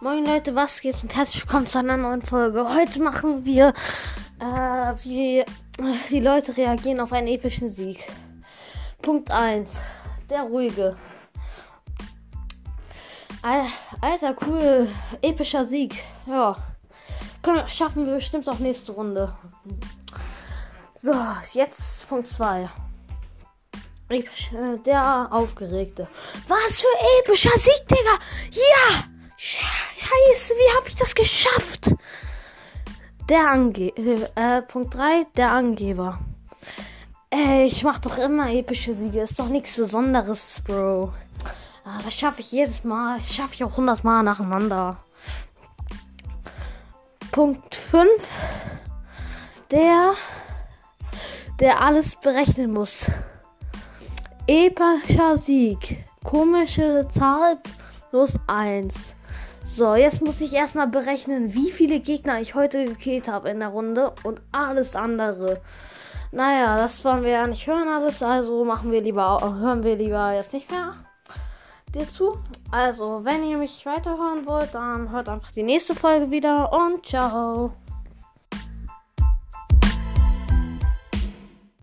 Moin Leute, was geht und herzlich willkommen zu einer neuen Folge. Heute machen wir, äh, wie die Leute reagieren auf einen epischen Sieg. Punkt 1. Der ruhige. Alter, cool. Epischer Sieg. Ja. Schaffen wir bestimmt auch nächste Runde. So, jetzt Punkt 2. Episch, äh, der Aufgeregte. Was für epischer Sieg, Digga! Ja! Das geschafft? Der Ange äh, Punkt 3, der Angeber. Ey, ich mach doch immer epische Siege. Ist doch nichts Besonderes, Bro. Ah, das schaffe ich jedes Mal. Das schaffe ich auch 100 Mal nacheinander. Punkt 5. Der, der alles berechnen muss. Epischer Sieg. Komische Zahl plus 1. So, jetzt muss ich erstmal berechnen, wie viele Gegner ich heute gekillt habe in der Runde und alles andere. Naja, das wollen wir ja nicht hören alles, also machen wir lieber, hören wir lieber jetzt nicht mehr dir zu. Also, wenn ihr mich weiterhören wollt, dann hört einfach die nächste Folge wieder und ciao.